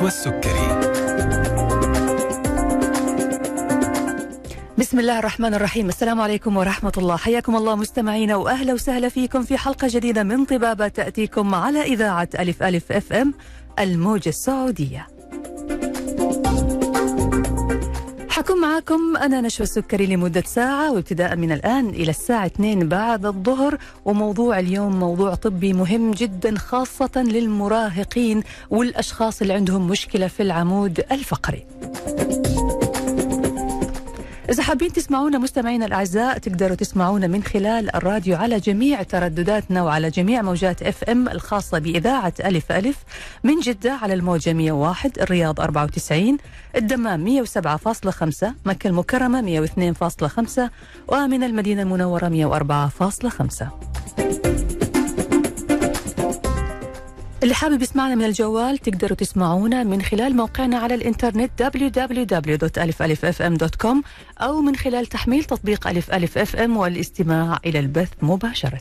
نشوى السكري بسم الله الرحمن الرحيم. السلام عليكم ورحمة الله. حياكم الله مستمعينا وأهلا وسهلا فيكم في حلقة جديدة من طبابة تأتيكم على إذاعة ألف ألف FM الموجة السعودية. حأكون معاكم أنا نشوى السكري لمدة ساعة وابتداء من الآن إلى الساعة 2 بعد الظهر. وموضوع اليوم موضوع طبي مهم جدا خاصة للمراهقين والأشخاص اللي عندهم مشكلة في العمود الفقري. إذا حابين تسمعونا مستمعينا الأعزاء تقدروا تسمعونا من خلال الراديو على جميع تردداتنا وعلى جميع موجات إف إم الخاصة بإذاعة ألف ألف. من جدة على الموجة 101 الرياض 94 الدمام 107.5 مكة المكرمة 102.5 ومن المدينة المنورة 104.5 اللي حابب يسمعنا من الجوال تقدروا تسمعونا من خلال موقعنا على الإنترنت www.alifalifm.com أو من خلال تحميل تطبيق ألف ألف أف إم والاستماع إلى البث مباشرة.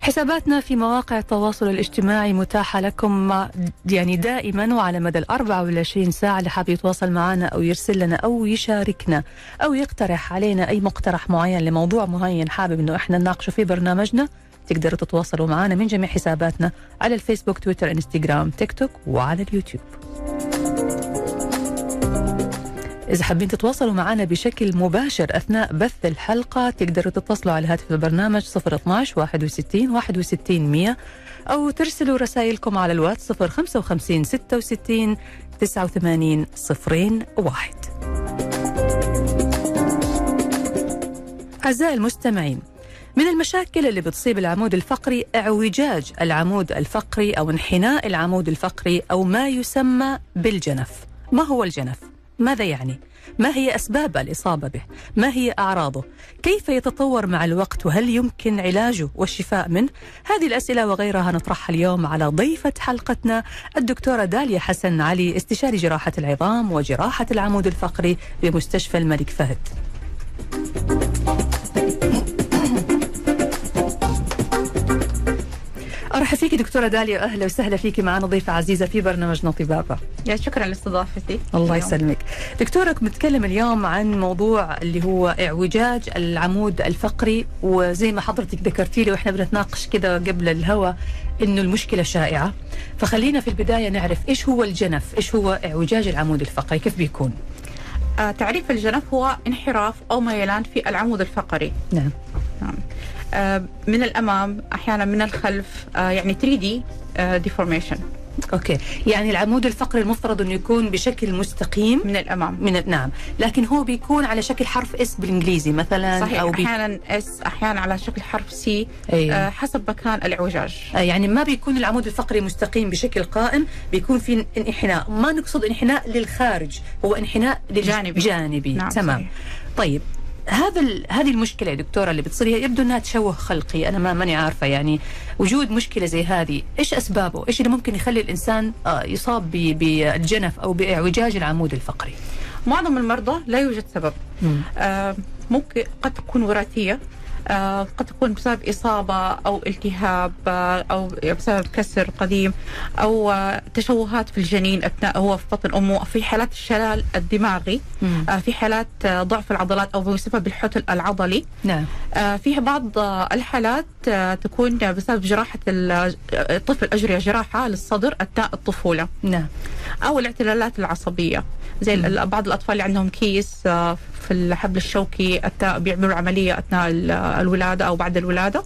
حساباتنا في مواقع التواصل الاجتماعي متاحة لكم يعني دائما وعلى مدى ال 24 ساعة. اللي حاب يتواصل معنا أو يرسل لنا أو يشاركنا أو يقترح علينا أي مقترح معين لموضوع معين حابب أنه إحنا نناقشه في برنامجنا تقدروا تتواصلوا معنا من جميع حساباتنا على الفيسبوك تويتر إنستغرام تيك توك وعلى اليوتيوب. إذا حابين تتواصلوا معنا بشكل مباشر أثناء بث الحلقة تقدروا تتصلوا على هاتف البرنامج 012 61 61 100 أو ترسلوا رسائلكم على الواتس 055 66 89 01 أعزائي المستمعين من المشاكل اللي بتصيب العمود الفقري اعوجاج العمود الفقري أو انحناء العمود الفقري أو ما يسمى بالجنف. ما هو الجنف؟ ماذا يعني؟ ما هي أسباب الإصابة به؟ ما هي أعراضه؟ كيف يتطور مع الوقت وهل يمكن علاجه والشفاء منه؟ هذه الأسئلة وغيرها نطرحها اليوم على ضيفة حلقتنا الدكتورة داليا حسن علي استشاري جراحة العظام وجراحة العمود الفقري بمستشفى الملك فهد. أرحب فيك دكتورة داليا واهلا وسهلا فيك معنا ضيفة عزيزة في برنامجنا طبابه. يا شكرا لاستضافتي. الله يسلمك. دكتوره بنتكلم اليوم عن موضوع اللي هو اعوجاج العمود الفقري وزي ما حضرتك ذكرتي لي وإحنا بنتناقش كذا قبل الهواء إنه المشكلة شائعة فخلينا في البداية نعرف إيش هو الجنف؟ إيش هو اعوجاج العمود الفقري؟ كيف بيكون؟ آه تعريف الجنف هو انحراف أو ميلان في العمود الفقري. نعم. نعم. آه من الأمام أحيانا من الخلف آه يعني 3D deformation okay. يعني العمود الفقري المفترض انه يكون بشكل مستقيم؟ من الأمام. من نعم. لكن هو بيكون على شكل حرف S بالإنجليزي مثلا صحيح. أو بي... أحيانا اس أحيانا على شكل حرف C أيوة. آه حسب مكان الاعوجاج آه يعني ما بيكون العمود الفقري مستقيم بشكل قائم بيكون في انحناء. ما نقصد انحناء للخارج هو انحناء جانبي. جانبي. نعم تمام. صحيح. طيب. هذا هذه المشكلة يا دكتورة اللي بتصير هي يبدو إنها تشوه خلقي أنا ما ماني عارفة يعني وجود مشكلة زي هذه إيش أسبابه؟ إيش اللي ممكن يخلي الإنسان يصاب بالجنف أو باعوجاج العمود الفقري؟ معظم المرضى لا يوجد سبب. آه ممكن قد تكون وراثية آه قد تكون بسبب إصابة أو التهاب آه أو بسبب كسر قديم أو آه تشوهات في الجنين أثناء هو في بطن أمه في حالات الشلل الدماغي في حالات ضعف العضلات أو بسبب الحتل العضلي. نعم. في بعض الحالات تكون بسبب جراحة الطفل أجري جراحة للصدر أثناء الطفولة. نعم. أو الاعتلالات العصبية. زي مم. بعض الأطفال اللي عندهم كيس في الحبل الشوكي بيعملوا عملية أثناء الولادة أو بعد الولادة.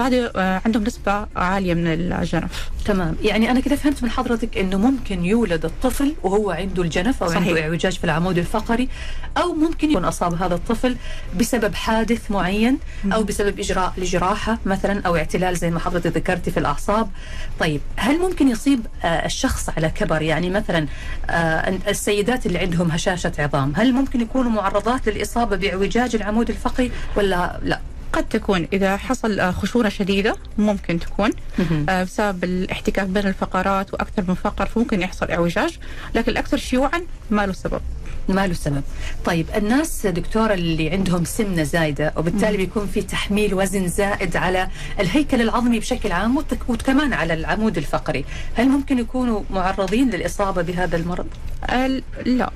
فهذه عندهم نسبة عالية من الجنف. تمام. يعني أنا كده فهمت من حضرتك أنه ممكن يولد الطفل وهو عنده الجنف أو صحيح. عنده إعوجاج في العمود الفقري أو ممكن يكون أصاب هذا الطفل بسبب حادث معين أو بسبب إجراء لجراحة مثلا أو اعتلال زي ما حضرتك ذكرتي في الأعصاب. طيب هل ممكن يصيب الشخص على كبر؟ يعني مثلا السيدات اللي عندهم هشاشة عظام هل ممكن يكونوا معرضات للإصابة بإعوجاج العمود الفقري ولا لا؟ قد تكون إذا حصل خشونة شديدة ممكن تكون آه بسبب الاحتكاك بين الفقرات وأكثر من فقر فممكن يحصل اعوجاج لكن الأكثر شيوعا ما له سبب. ما له سبب. طيب الناس دكتورة اللي عندهم سمنة زايدة وبالتالي بيكون في تحميل وزن زائد على الهيكل العظمي بشكل عام وكمان على العمود الفقري. هل ممكن يكونوا معرضين للإصابة بهذا المرض؟ ال- لا.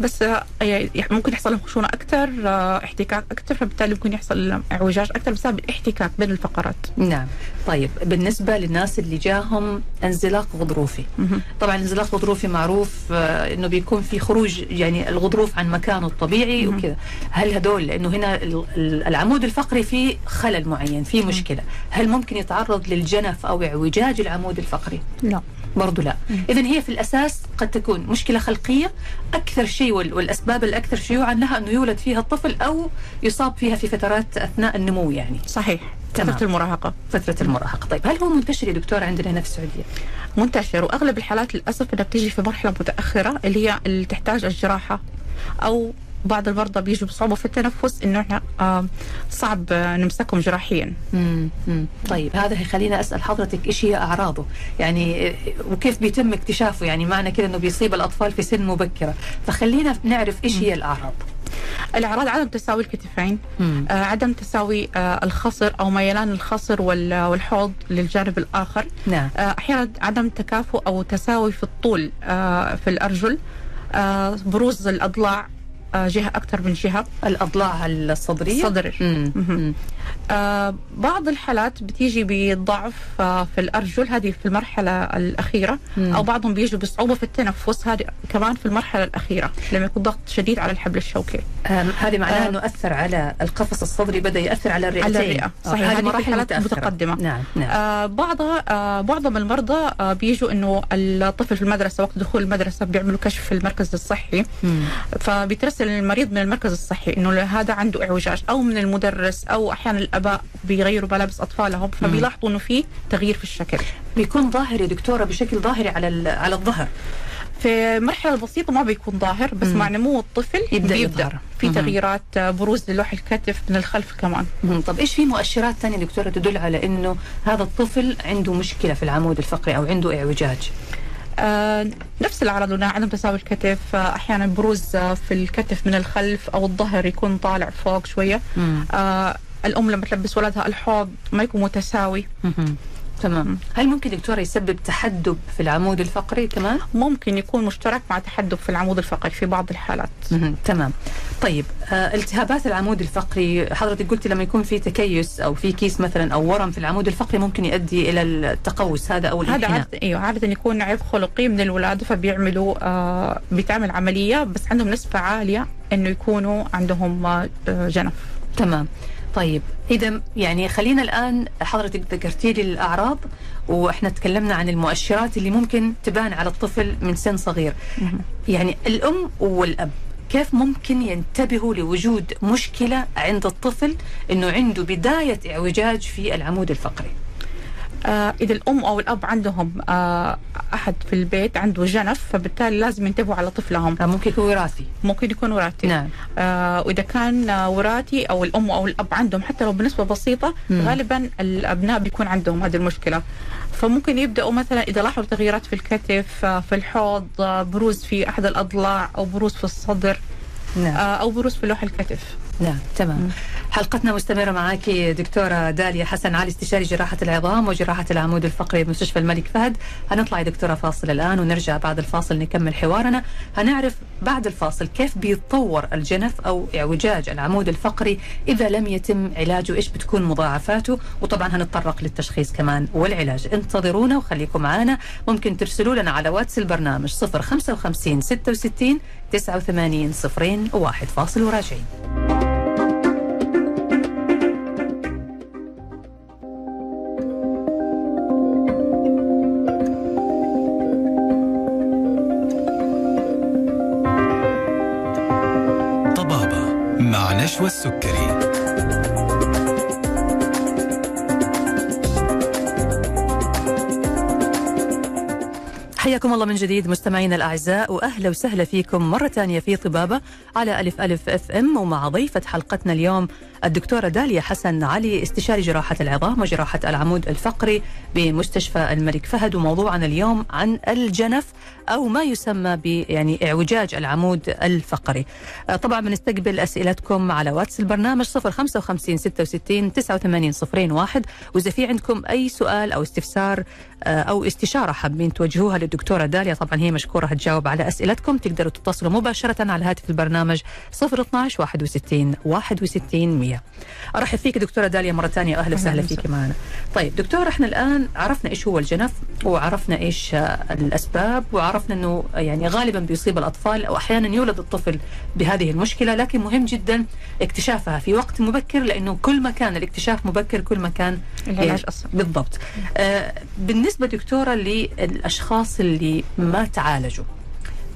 بس آه، يعني ممكن يحصل لهم خشونة أكثر احتكاك أكثر فبالتالي ممكن يحصل اعوجاج أكثر بسبب الاحتكاك بين الفقرات. نعم. طيب بالنسبة للناس اللي جاهم انزلاق غضروفي. طبعا الانزلاق الغضروفي معروف آه، إنه بيكون في خروج يعني الغضروف عن مكانه الطبيعي. وكذا. هل هدول لأنه هنا ال- ال- العمود الفقري فيه خلل معين فيه مشكلة. هل ممكن يتعرض للجنف أو اعوجاج العمود الفقري؟ لا. برضو لا. اذا هي في الأساس قد تكون مشكلة خلقية أكثر شيء وال- والأسباب الأكثر شيوعا لها أنه يولد فيها الطفل أو يصاب فيها في فترات أثناء النمو يعني. صحيح. تمام. فترة المراهقة. فترة المراهقة. طيب هل هو منتشر يا دكتور عندنا هنا في السعودية؟ منتشر وأغلب الحالات للأسف انها بتيجي في مرحلة متأخرة اللي هي اللي تحتاج الجراحه أو بعض المرضى بيجوا بصعوبة في التنفس إنه إحنا صعب نمسكهم جراحيا مم. مم. طيب هذا يخلينا أسأل حضرتك إيش هي أعراضه؟ يعني وكيف بيتم اكتشافه؟ يعني معنى كده إنه بيصيب الأطفال في سن مبكرة، فخلينا نعرف إيش هي الأعراض. الأعراض عدم تساوي الكتفين. آه، عدم تساوي آه، الخصر أو ميلان الخصر وال- والحوض للجانب الآخر نعم آه، أحيانا عدم تكافؤ أو تساوي في الطول آه، في الأرجل آه، بروز الأضلاع آه، جهة أكثر من جهة الأضلاع الصدرية صدر مم. مهم. مم. آه، بعض الحالات بتيجي بضعف آه، في الأرجل هذه في المرحلة الأخيرة مم. أو بعضهم بيجوا بصعوبة في التنفس هذه كمان في المرحلة الأخيرة لما يكون ضغط شديد على الحبل الشوكي هذه معناها آه. إنه أثر على القفص الصدري بدأ يأثر على الرئتين على الرئة. آه، صحيح. هذه مرحلات متأخرة. متقدمة. نعم نعم آه بعضها آه معظم المرضى آه بيجوا إنه الطفل في المدرسة وقت دخول المدرسة بيعملوا كشف في المركز الصحي مم. فبيترسل المريض من المركز الصحي إنه هذا عنده اعوجاج أو من المدرس أو أحيانا الاباء بيغيروا ملابس أطفالهم فبيلاحظوا إنه في تغيير في الشكل بيكون ظاهر يا دكتورة بشكل ظاهري على على الظهر في مرحلة بسيطة ما بيكون ظاهر بس مم. مع نمو الطفل يبدأ بيبدأ يظهر. في مم. تغييرات آه، بروز للوح الكتف من الخلف كمان مم. طب إيش في مؤشرات ثانية دكتورة تدل على إنه هذا الطفل عنده مشكلة في العمود الفقري أو عنده اعوجاج؟ آه نفس الأعراض قلنا عدم تساوي الكتف آه أحيانا بروز آه في الكتف من الخلف أو الظهر يكون طالع فوق شوية مم. آه الأم لما تلبس ولدها الحوض ما يكون متساوي. تمام. هل ممكن دكتورة يسبب تحدب في العمود الفقري كمان؟ ممكن يكون مشترك مع تحدب في العمود الفقري في بعض الحالات. تمام. طيب آه التهابات العمود الفقري حضرتك قلتي لما يكون في تكيس أو في كيس مثلا أو ورم في العمود الفقري ممكن يؤدي إلى التقوس هذا أو هذا الانحناء عادة أيوه عادة يكون عيب خلقي من الولادة فبيعملوا آه بيتعمل عملية بس عندهم نسبة عالية إنه يكونوا عندهم آه جنف. تمام. طيب إذا يعني خلينا الآن حضرتك ذكرتي لي الأعراض وإحنا تكلمنا عن المؤشرات اللي ممكن تبان على الطفل من سن صغير. يعني الأم والأب كيف ممكن ينتبهوا لوجود مشكلة عند الطفل إنه عنده بداية اعوجاج في العمود الفقري؟ آه إذا الأم أو الأب عندهم آه أحد في البيت عنده جنف فبالتالي لازم ينتبهوا على طفلهم. ممكن يكون وراثي. ممكن يكون وراثي. نعم. آه وإذا كان آه وراثي أو الأم أو الأب عندهم حتى لو بنسبة بسيطة مم. غالبا الأبناء بيكون عندهم هذه المشكلة. فممكن يبدأوا مثلا إذا لاحظوا تغييرات في الكتف آه في الحوض آه بروز في أحد الأضلاع أو بروز في الصدر نعم. آه أو بروز في لوح الكتف. نعم تمام. حلقتنا مستمرة معك دكتورة داليا حسن علي استشاري جراحة العظام وجراحة العمود الفقري بمستشفى الملك فهد. هنطلع يا دكتورة فاصل الآن ونرجع بعد الفاصل نكمل حوارنا. هنعرف بعد الفاصل كيف بيتطور الجنف أو اعوجاج العمود الفقري إذا لم يتم علاجه إيش بتكون مضاعفاته؟ وطبعا هنتطرق للتشخيص كمان والعلاج. انتظرونا وخليكم معنا ممكن ترسلوا لنا على واتس البرنامج 055 66 89 صفرين واحد فاصل وراجعين. مع نشوى السكري حياكم الله من جديد مستمعينا الأعزاء وأهلا وسهلا فيكم مرة ثانية في طبابة على ألف ألف أف إم ومع ضيفة حلقتنا اليوم الدكتورة داليا حسن علي استشاري جراحة العظام وجراحة العمود الفقري بمستشفى الملك فهد وموضوعنا اليوم عن الجنف أو ما يسمى ب يعني اعوجاج العمود الفقري. آه، طبعا بنستقبل أسئلتكم على واتس البرنامج 055 66 89 01 وإذا في عندكم أي سؤال أو استفسار آه، أو استشارة حابين توجهوها للدكتورة داليا. طبعا هي مشكورة هتجاوب على أسئلتكم. تقدروا تتصلوا مباشرة على هاتف البرنامج 012 61 61 100 أرحب فيك دكتورة داليا مرة ثانية. أهلا وسهلا فيك معنا. طيب دكتور إحنا الآن عرفنا إيش هو الجنف وعرفنا إيش آه، الأسباب وعرفنا أنه يعني غالبا بيصيب الأطفال أو أحيانا يولد الطفل بهذه المشكلة. لكن مهم جدا اكتشافها في وقت مبكر لأنه كل ما كان الاكتشاف مبكر كل ما كان العلاج أسرع بالضبط. آه بالنسبة دكتورة للأشخاص اللي ما تعالجوا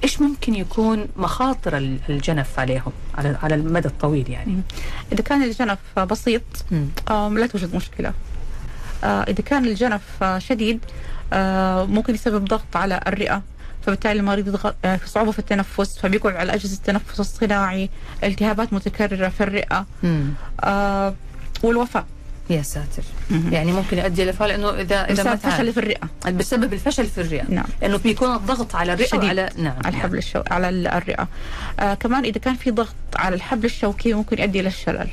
إيش ممكن يكون مخاطر ال- الجنف عليهم على على المدى الطويل يعني؟ إذا كان الجنف بسيط آم، لا توجد مشكلة. آه، إذا كان الجنف آه، شديد آه، ممكن يسبب ضغط على الرئة فبالتالي المريض يضغط آه، في صعوبة في التنفس فبيقعد على أجهزة التنفس الصناعي التهابات متكررة في. آه، والوفاة. يا ساتر. يعني ممكن يؤدي إلى فعل إنه اذا إذا ما فشل في الرئة. بسبب الفشل في الرئة. نعم. لأنه بيكون الضغط على الرئة شديد. وعلى نعم. على الحبل الشو... على ال- الرئة. آه كمان إذا كان في ضغط على الحبل الشوكي ممكن يؤدي إلى الشلل.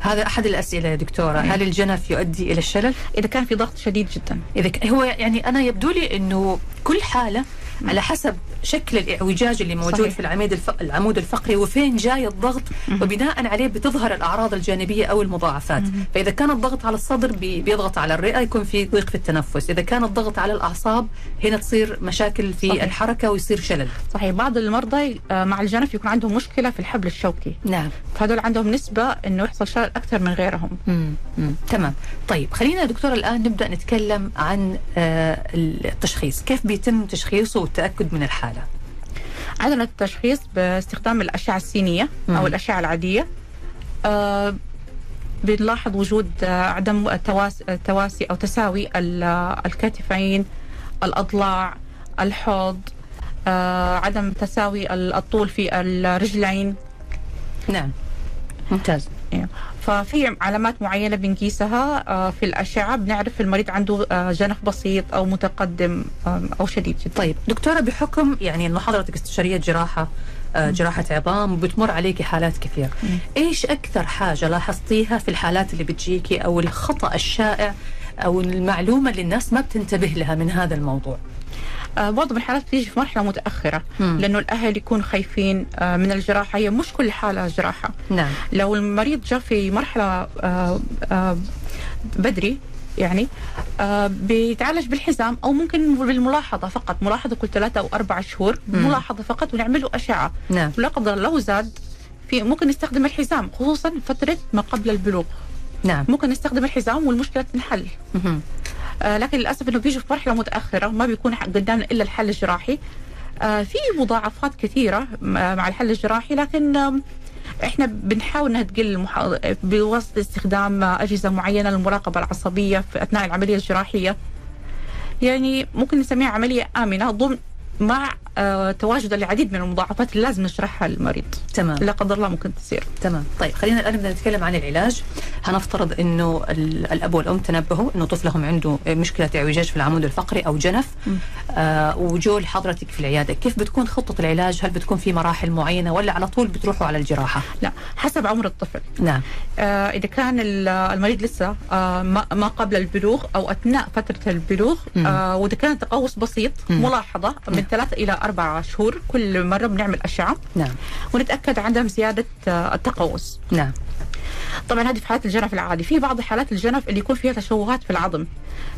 هذا أحد الأسئلة يا دكتورة. هل الجنف يؤدي إلى الشلل؟ إذا كان في ضغط شديد جدا. إذا ك- هو يعني أنا يبدو لي إنه كل حالة على حسب شكل الاعوجاج اللي موجود صحيح. في العمود الف... العمود الفقري وفين جاي الضغط وبناء عليه بتظهر الأعراض الجانبية أو المضاعفات. فإذا كان الضغط على الصدر بي... بيضغط على الرئة يكون في ضيق في التنفس. إذا كان الضغط على الأعصاب هنا تصير مشاكل في صحيح. الحركة ويصير شلل. صحيح. بعض المرضى آه مع الجنف يكون عندهم مشكلة في الحبل الشوكي. نعم. فهذول عندهم نسبة إنه يحصل شلل أكثر من غيرهم. مم. مم. تمام. طيب خلينا دكتور الآن نبدأ نتكلم عن آه، التشخيص. كيف بيتم تشخيصه والتأكد من الحالة. عندنا التشخيص باستخدام الأشعة السينية مم. أو الأشعة العادية. آه بنلاحظ وجود عدم تواس- تواسي أو تساوي ال- الكتفين الأضلاع الحوض آه عدم تساوي ال- الطول في الرجلين. نعم. ممتاز. إيه. ففي علامات معينة بنقيسها آه، في الأشعة بنعرف المريض عنده آه، جنف بسيط أو متقدم أو شديد جدا. طيب دكتورة بحكم يعني إنه حضرتك استشارية جراحة آه، جراحة عظام وبتمر عليكي حالات كثير إيش أكثر حاجة لاحظتيها في الحالات اللي بتجيكي أو الخطأ الشائع أو المعلومة اللي الناس ما بتنتبه لها من هذا الموضوع؟ معظم الحالات بتيجي في مرحلة متأخرة مم. لأنه الأهل يكونوا خايفين آه، من الجراحة. هي مش كل حالة جراحة. نعم. لو المريض جاء في مرحلة آه، آه، بدري يعني آه، بيتعالج بالحزام أو ممكن بالملاحظة فقط. ملاحظة كل ثلاثة أو أربع شهور مم. ملاحظة فقط ونعمل له أشعة. نعم. ولا قدر الله لو زاد في ممكن نستخدم الحزام خصوصا فترة ما قبل البلوغ. نعم. ممكن نستخدم الحزام والمشكلة تنحل. آه لكن للأسف إنه بيجوا في مرحلة متأخرة ما بيكون قدامنا إلا الحل الجراحي آه في مضاعفات كثيرة م- مع الحل الجراحي لكن إحنا بنحاول إنها تقل. بواسطة استخدام آه، أجهزة معينة للمراقبة العصبية في أثناء العملية الجراحية يعني ممكن نسميها عملية آمنة ضمن مع آه تواجد العديد من المضاعفات اللي لازم نشرحها للمريض. تمام. لا قدر الله ممكن تصير. تمام. طيب خلينا الآن نبدأ نتكلم عن العلاج. هنفترض إنه ال- الأب والأم تنبهوا إنه طفلهم عنده مشكلة اعوجاج في العمود الفقري أو جنف. آه وجو لحضرتك في العيادة كيف بتكون خطة العلاج؟ هل بتكون في مراحل معينة ولا على طول بتروحوا على الجراحة؟ لا حسب عمر الطفل. نعم. آه، إذا كان ال- المريض لسه آه، ما قبل البلوغ أو أثناء فترة البلوغ. آه، وإذا كان تقوس بسيط مم. ملاحظة من. ثلاثة إلى أربعة شهور كل مرة بنعمل أشعة. نعم. ونتأكد عدم زيادة آه، التقوس. نعم. طبعا هذه في حالات الجنف العادي. في بعض حالات الجنف اللي يكون فيها تشوهات في العظم.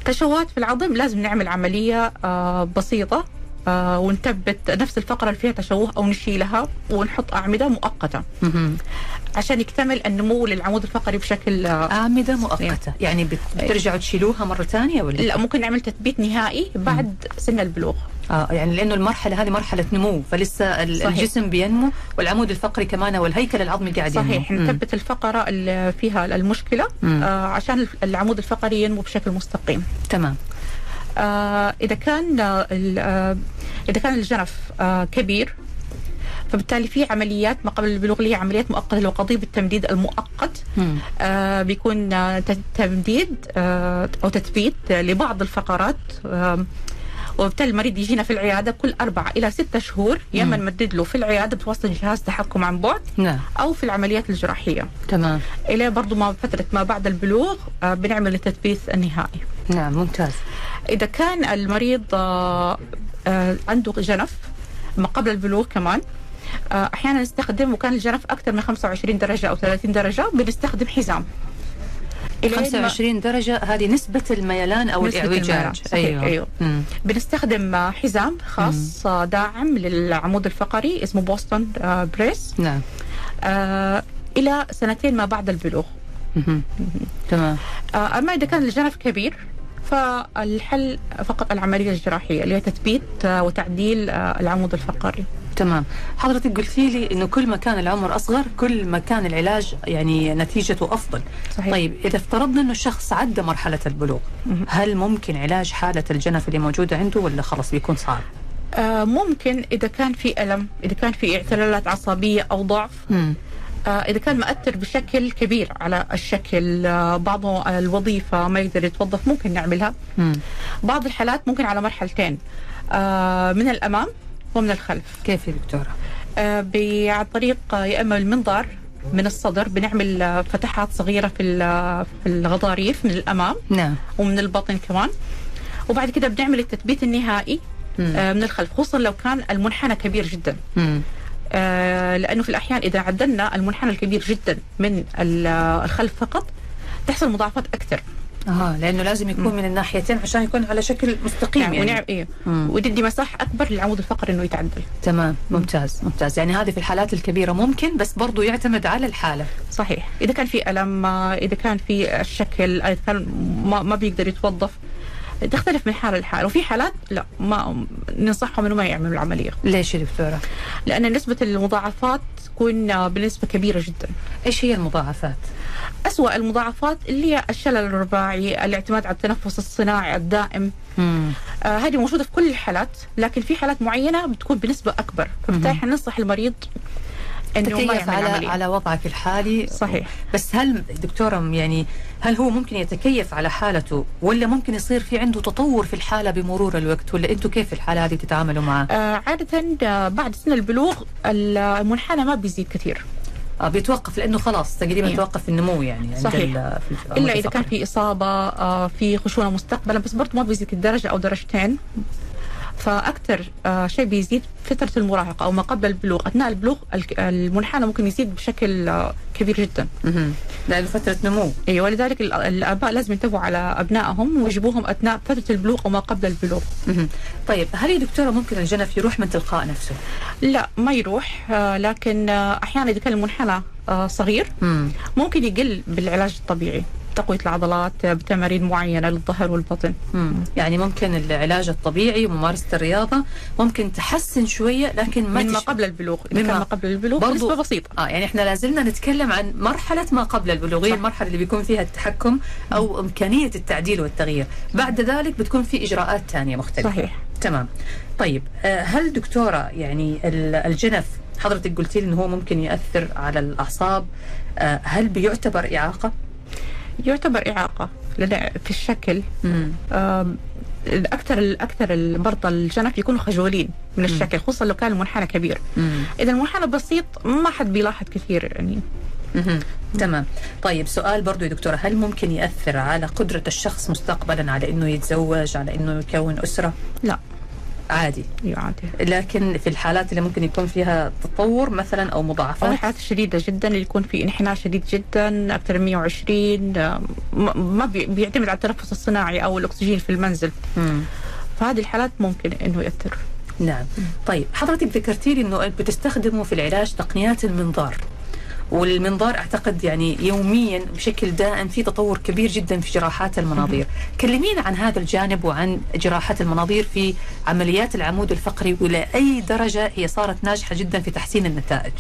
تشوهات في العظم لازم نعمل عملية آه، بسيطة آه، ونثبت نفس الفقرة اللي فيها تشوه أو نشيلها ونحط أعمدة مؤقتة. مهم. عشان يكتمل النمو للعمود الفقري بشكل أعمدة مؤقتة. يعني بت- بترجعوا تشيلوها مرة ثانية ولا؟ لا ممكن نعمل تثبيت نهائي بعد سن البلوغ. آه يعني لأنه المرحلة هذه مرحلة نمو فلسه صحيح. الجسم بينمو والعمود الفقري كمان والهيكل العظمي قاعد ينمو صحيح. نثبت الفقرة اللي فيها المشكلة مم. آه عشان العمود الفقري ينمو بشكل مستقيم تمام آه إذا كان آه ال- آه إذا كان الجنف آه كبير فبالتالي في عمليات ما قبل البلوغ اللي هي عمليات مؤقتة اللي هو قضيب التمديد المؤقت مم. آه بيكون آه، تمديد آه أو تثبيت آه، لبعض الفقرات آه وبالتالي المريض يجينا في العيادة كل اربعه إلى ستة شهور يا اما. نمدد له في العيادة بواسطه جهاز تحكم عن بعد نعم. أو في العمليات الجراحية. تمام. إلى برضو ما فترة ما بعد البلوغ آه بنعمل التثبيت النهائي. نعم ممتاز. إذا كان المريض آه آه عنده جنف ما قبل البلوغ كمان أحيانا نستخدم وكان الجنف أكثر من 25 درجة أو 30 درجة بنستخدم حزام. إلين ما- 25 درجة هذه نسبة الميلان أو نسبة صحيح، أيوه. مم. بنستخدم حزام خاص آه، داعم للعمود الفقري اسمه بوسطن آه، بريس. نعم. آه إلى سنتين ما بعد البلوغ. تمام. آه، أما إذا كان الجنف كبير فالحل فقط العملية الجراحية اللي هي تثبيت آه، وتعديل آه، العمود الفقري. تمام حضرتك قلتي لي إنه كل ما كان العمر أصغر كل ما كان العلاج يعني نتيجته أفضل صحيح. طيب إذا افترضنا إنه الشخص عدى مرحلة البلوغ. هل ممكن علاج حالة الجنف اللي موجودة عنده ولا خلاص بيكون صعب آه، ممكن إذا كان في ألم إذا كان في اعتلالات عصبية أو ضعف مم. آه، إذا كان مأثر بشكل كبير على الشكل آه، بعضه الوظيفة ما يقدر يتوظف ممكن نعملها مم. بعض الحالات ممكن على مرحلتين آه، من الأمام ومن الخلف. كيف يا دكتورة؟ آه، عن طريق آه، يا إما المنظار من الصدر بنعمل آه، فتحات صغيرة في في الغضاريف من الأمام. نعم. ومن البطن كمان. وبعد كده بنعمل التثبيت النهائي. آه، من الخلف خصوصا لو كان المنحنى كبير جدا. مم. آه، لأنه في الأحيان إذا عدلنا المنحنى الكبير جدا من ال- الخلف فقط تحصل مضاعفات أكثر. آه لأنه لازم يكون من الناحيتين عشان يكون على شكل مستقيم يعني, يعني, ونعم إيه. وتدي مساحة أكبر للعمود الفقري إنه يتعدل. تمام ممتاز ممتاز. يعني هذه في الحالات الكبيرة ممكن بس برضو يعتمد على الحالة. صحيح. إذا كان في ألم إذا كان في الشكل اذا كان ما, ما بيقدر يتوظف. تختلف من حالة لحالة. وفي حالات لا ما ننصحهم إنه ما يعملوا العملية. ليش يا دكتورة؟ لأن نسبة المضاعفات تكون بنسبة كبيرة جدا إيش هي المضاعفات أسوأ المضاعفات اللي هي الشلل الرباعي الاعتماد على التنفس الصناعي الدائم مم. آه هذه موجودة في كل الحالات لكن في حالات معينة بتكون بنسبة أكبر فبالتالي مهم. حننصح المريض تكيف يعمل على عملية على وضعك الحالي صحيح بس هل دكتورة يعني هل هو ممكن يتكيف على حالته ولا ممكن يصير في عنده تطور في الحالة بمرور الوقت ولا أنتم كيف في الحالة هذه تتعاملوا معه؟ آه عادة آه، بعد سن البلوغ المنحنى ما بيزيد كثير آه بيتوقف لأنه خلاص تقريبا إيه. توقف النمو يعني عند صحيح. ال- في العمود إلا إذا كان. في إصابة آه في خشونة مستقبلا بس برضه ما بيزيد درجة أو درجتين فأكثر آه شيء بيزيد فترة المراهقة أو ما قبل البلوغ أثناء البلوغ المنحنى ممكن يزيد بشكل آه كبير جدا مهم. لأنه فترة نمو أيوه ولذلك ال- الآباء لازم ينتبهوا على أبنائهم ويجيبوهم أثناء فترة البلوغ أو ما قبل البلوغ. طيب هل يا دكتورة ممكن الجنف يروح من تلقاء نفسه؟ لا ما يروح آه، لكن أحيانا إذا كان المنحنى صغير مم. ممكن يقل بالعلاج الطبيعي تقوية العضلات بتمارين معينة للظهر والبطن. مم. يعني ممكن العلاج الطبيعي وممارسة الرياضة ممكن تحسن شوية لكن ما من ما تش- قبل البلوغ كان ما- قبل البلوغ برضو- نسبه بسيطة. آه يعني إحنا لازلنا نتكلم عن مرحلة ما قبل البلوغ هي صح. المرحلة اللي بيكون فيها التحكم أو إمكانية التعديل والتغيير بعد ذلك بتكون في إجراءات ثانية مختلفة صحيح. تمام طيب آه، هل دكتورة يعني ال- الجنف حضرتك قلتي لي إنه هو ممكن ياثر على الأعصاب آه، هل بيعتبر إعاقة؟ يعتبر إعاقة لأن في الشكل. الأكثر الاكثر المرضى الجنف يكونوا خجولين من الشكل خصوصا لو كان المنحنى كبير. إذا المنحنى بسيط ما حد بيلاحظ كثير يعني. تمام. طيب سؤال برضو يا دكتورة هل ممكن يأثر على قدرة الشخص مستقبلا على أنه يتزوج على أنه يكون أسرة؟ لا. عادي. يعني لكن في الحالات اللي ممكن يكون فيها تطور مثلا أو مضاعفات؟ الحالات الشديدة جدا اللي يكون في انحناء شديد جدا أكثر من 120 آم، ما ما بي- بيعتمد على التنفس الصناعي أو الأكسجين في المنزل. فهذه الحالات ممكن إنه يأثر. نعم. طيب حضرتك ذكرتي لي أنه بتستخدموا في العلاج تقنيات المنظار. والمنظار أعتقد يعني يوميا بشكل دائم في تطور كبير جدا في جراحات المناظير. كلمينا عن هذا الجانب وعن جراحات المناظير في عمليات العمود الفقري وإلى أي درجة هي صارت ناجحة جدا في تحسين النتائج.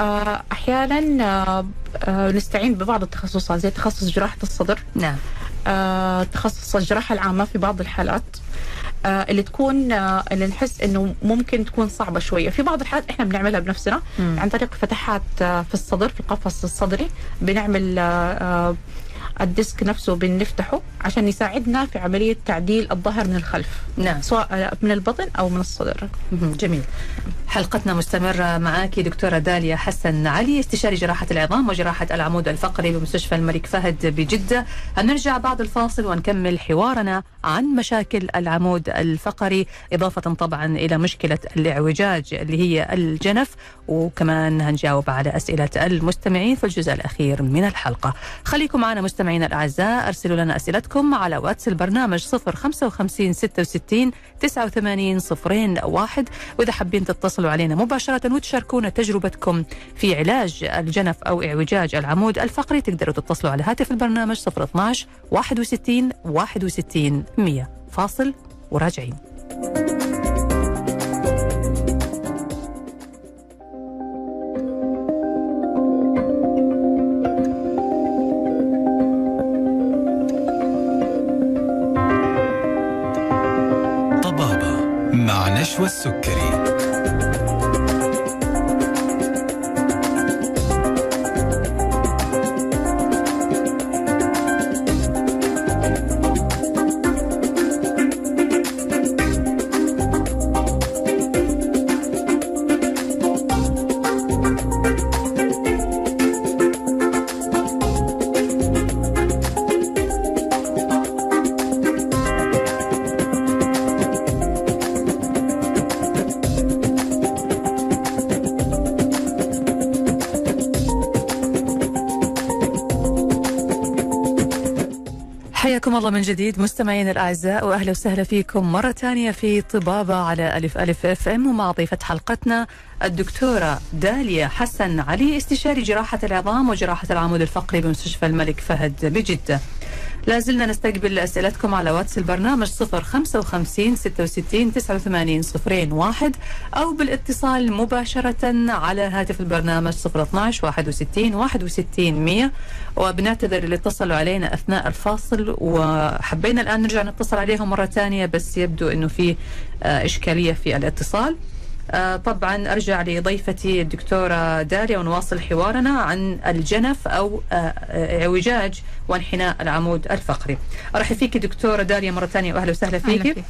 آه، أحيانا آه، آه، نستعين ببعض التخصصات زي تخصص جراحة الصدر. نعم. تخصص الجراحة العامة في بعض الحالات. اللي تكون آه اللي نحس إنه ممكن تكون صعبة شوية في بعض الحالات إحنا بنعملها بنفسنا. عن طريق فتحات آه في الصدر في القفص الصدري بنعمل آه آه الديسك نفسه بنفتحه عشان يساعدنا في عملية تعديل الظهر من الخلف نعم سواء آه، من البطن أو من الصدر. جميل حلقتنا مستمرة معك دكتورة داليا حسن علي استشاري جراحة العظام وجراحة العمود الفقري بمستشفى الملك فهد بجدة. هنرجع بعد الفاصل ونكمل حوارنا عن مشاكل العمود الفقري إضافة طبعا إلى مشكلة الإعوجاج اللي هي الجنف وكمان هنجاوب على أسئلة المستمعين في الجزء الأخير من الحلقة. خليكم معنا مستمعينا الأعزاء أرسلوا لنا أسئلتكم على واتس البرنامج 055 66 89 صفرين واحد. وإذا حابين تتصلوا علينا مباشرة وتشاركونا تجربتكم في علاج الجنف أو إعوجاج العمود الفقري. تقدروا تتصلوا على هاتف البرنامج 012 61 61 100 فاصل وراجعين. نشوى السكري. الله من جديد مستمعينا الأعزاء وأهلا وسهلا فيكم مرة ثانية في طبابة على ألف ألف FM ومع ضيفة حلقتنا الدكتورة داليا حسن علي استشاري جراحة العظام وجراحة العمود الفقري بمستشفى الملك فهد بجدة. لا زلنا نستقبل أسئلتكم على واتس البرنامج 055 66 89 صفرين واحد أو بالاتصال مباشرة على هاتف البرنامج 012 61 61 100 وبنعتذر اللي اتصلوا علينا أثناء الفاصل وحبينا الآن نرجع نتصل عليهم مرة ثانية بس يبدو إنه في آه، إشكالية في الاتصال. آه، طبعا أرجع لضيفتي الدكتورة داليا ونواصل حوارنا عن الجنف أو آه، اعوجاج وانحناء العمود الفقري. أرحب فيك دكتورة داليا مرة ثانية واهلا وسهلا فيك.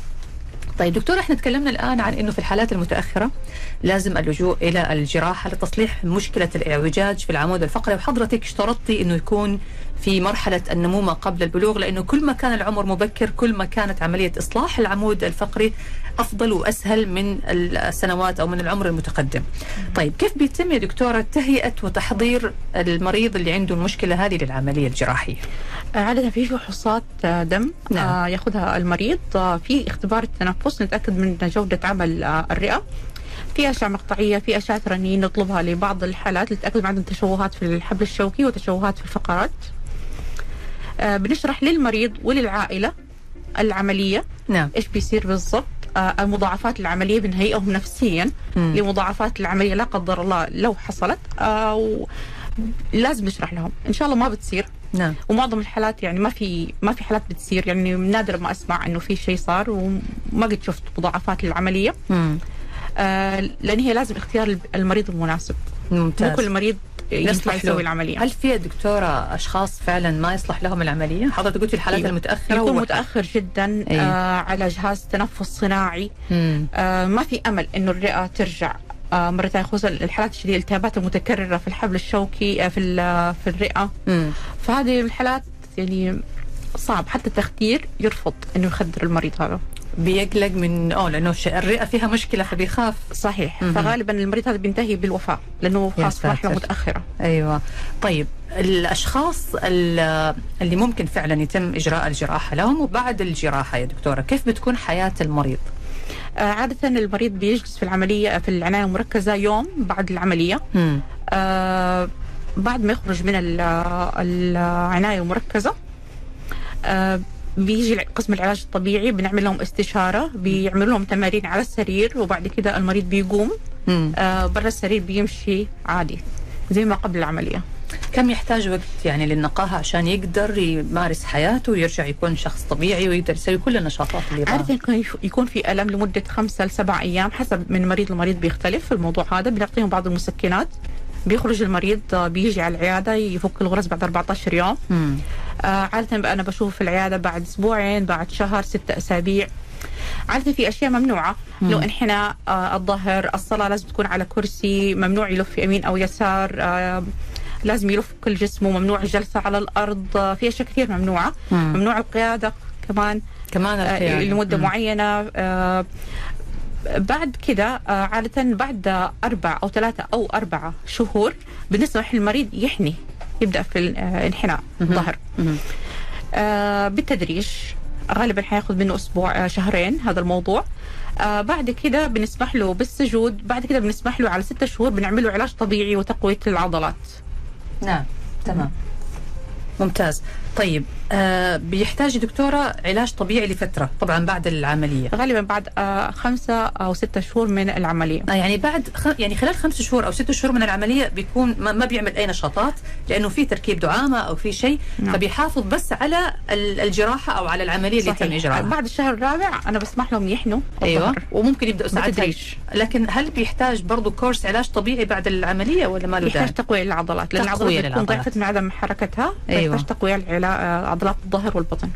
طيب دكتور إحنا تكلمنا الآن عن إنه في الحالات المتأخرة لازم اللجوء إلى الجراحه لتصليح مشكلة الاعوجاج في العمود الفقري وحضرتك اشترطتي إنه يكون في مرحلة النمو ما قبل البلوغ لأنه كل ما كان العمر مبكر كل ما كانت عملية إصلاح العمود الفقري أفضل وأسهل من السنوات أو من العمر المتقدم. طيب كيف بيتم يا دكتورة تهيئة وتحضير المريض اللي عنده المشكلة هذه للعملية الجراحية؟ عادة في فحوصات آه، دم نعم. آه، ياخذها المريض آه، في اختبار التنفس نتأكد من جودة عمل الرئة في أشعة مقطعية في أشعة رنين نطلبها لبعض الحالات للتأكد من عدم تشوهات في الحبل الشوكي وتشوهات في الفقرات بنشرح للمريض وللعائلة العملية نعم. إيش بيصير بالضبط المضاعفات العملية بنهيئهم نفسيا مم. لمضاعفات العملية لا قدر الله لو حصلت لازم نشرح لهم إن شاء الله ما بتصير نعم. ومعظم الحالات يعني ما في ما في حالات بتصير يعني نادر ما أسمع إنه في شيء صار وما قد شفت مضاعفات للعملية مم. آه لأن هي لازم اختيار المريض المناسب ممتاز. مو كل مريض يصلح له. يسوي العملية هل في يا دكتورة أشخاص فعلا ما يصلح لهم العملية؟ حضرتك قلتي الحالات أيوة. المتأخرة يكون متأخر جدا أيوة. آه على جهاز تنفس صناعي مم. آه ما في أمل إنه الرئة ترجع مرة ثانية خصوصا الحالات الشديدة الالتهابات المتكررة في الحبل الشوكي آه في ال- في الرئة مم. فهذه الحالات يعني صعب حتى التخدير يرفض إنه يخدر المريض هذا بيقلق من آه لأنه الرئة فيها مشكلة فبيخاف صحيح مهم. فغالبا المريض هذا بينتهي بالوفاة لأنه خلاص في مرحلة. متأخرة أيوه طيب الأشخاص ال- اللي ممكن فعلا يتم إجراء الجراحة لهم وبعد الجراحة يا دكتورة كيف بتكون حياة المريض؟ آه عادة المريض بيجلس في العملية في العناية المركزة يوم بعد العملية مم. آه بعد ما يخرج من ال- العناية المركزة آه بيجي قسم العلاج الطبيعي بنعمل لهم استشارة بيعملوا لهم تمارين على السرير وبعد كده المريض بيقوم. آه برا السرير بيمشي عادي زي ما قبل العملية كم يحتاج وقت يعني للنقاهة عشان يقدر يمارس حياته ويرجع يكون شخص طبيعي ويقدر يسوي كل النشاطات اللي عادة يكون- في ألم لمدة خمسة لسبع أيام حسب من مريض لمريض بيختلف في الموضوع هذا بنعطيهم بعض المسكنات. بيخرج المريض آه، بيجي على العيادة يفك الغرز بعد 14 يوم. مم. آه، عادة أنا بشوف في العيادة بعد أسبوعين بعد شهر ستة أسابيع. عادة في أشياء ممنوعة. لو إنحناء آه، الظهر الصلاة لازم تكون على كرسي ممنوع يلف يمين أو يسار آه، لازم يلف كل جسمه ممنوع الجلسة على الأرض. آه، في أشياء كثير ممنوعة. مم. ممنوع القيادة كمان. كمان آه، القيادة. لمدة مم. معينة. آه، بعد كده آه، عادة بعد أربع أو ثلاثة أو أربعة شهور بنسمح للمريض يحني يبدأ في الانحناء الظهر بالتدريج غالبا حيأخذ منه أسبوع شهرين هذا الموضوع. آه بعد كده بنسمح له بالسجود بعد كده بنسمح له على ستة شهور بنعمل له علاج طبيعي وتقوية العضلات نعم تمام. ممتاز. طيب آه بيحتاج دكتورة علاج طبيعي لفترة طبعا بعد العملية غالبا بعد آه خمسة أو ستة شهور من العملية آه يعني بعد خ... يعني خلال خمس شهور أو ست شهور من العملية بيكون ما, ما بيعمل أي نشاطات لأنه في تركيب دعامة أو في شيء نعم. فبيحافظ بس على ال- الجراحة أو على العملية اللي تم صحيح. إجراءها بعد الشهر الرابع أنا بسمح لهم يحنوا الظهر. وممكن يبدأوا ساعتها. لكن هل بيحتاج برضه كورس علاج طبيعي بعد العملية ولا ما له يحتاج داعي؟ تقوية للعضلات لأن العضلات بتكون للعضلات. ضعفت من عدم حركتها أيوة. يحتاج تقوية لعضلات الظهر والبطن.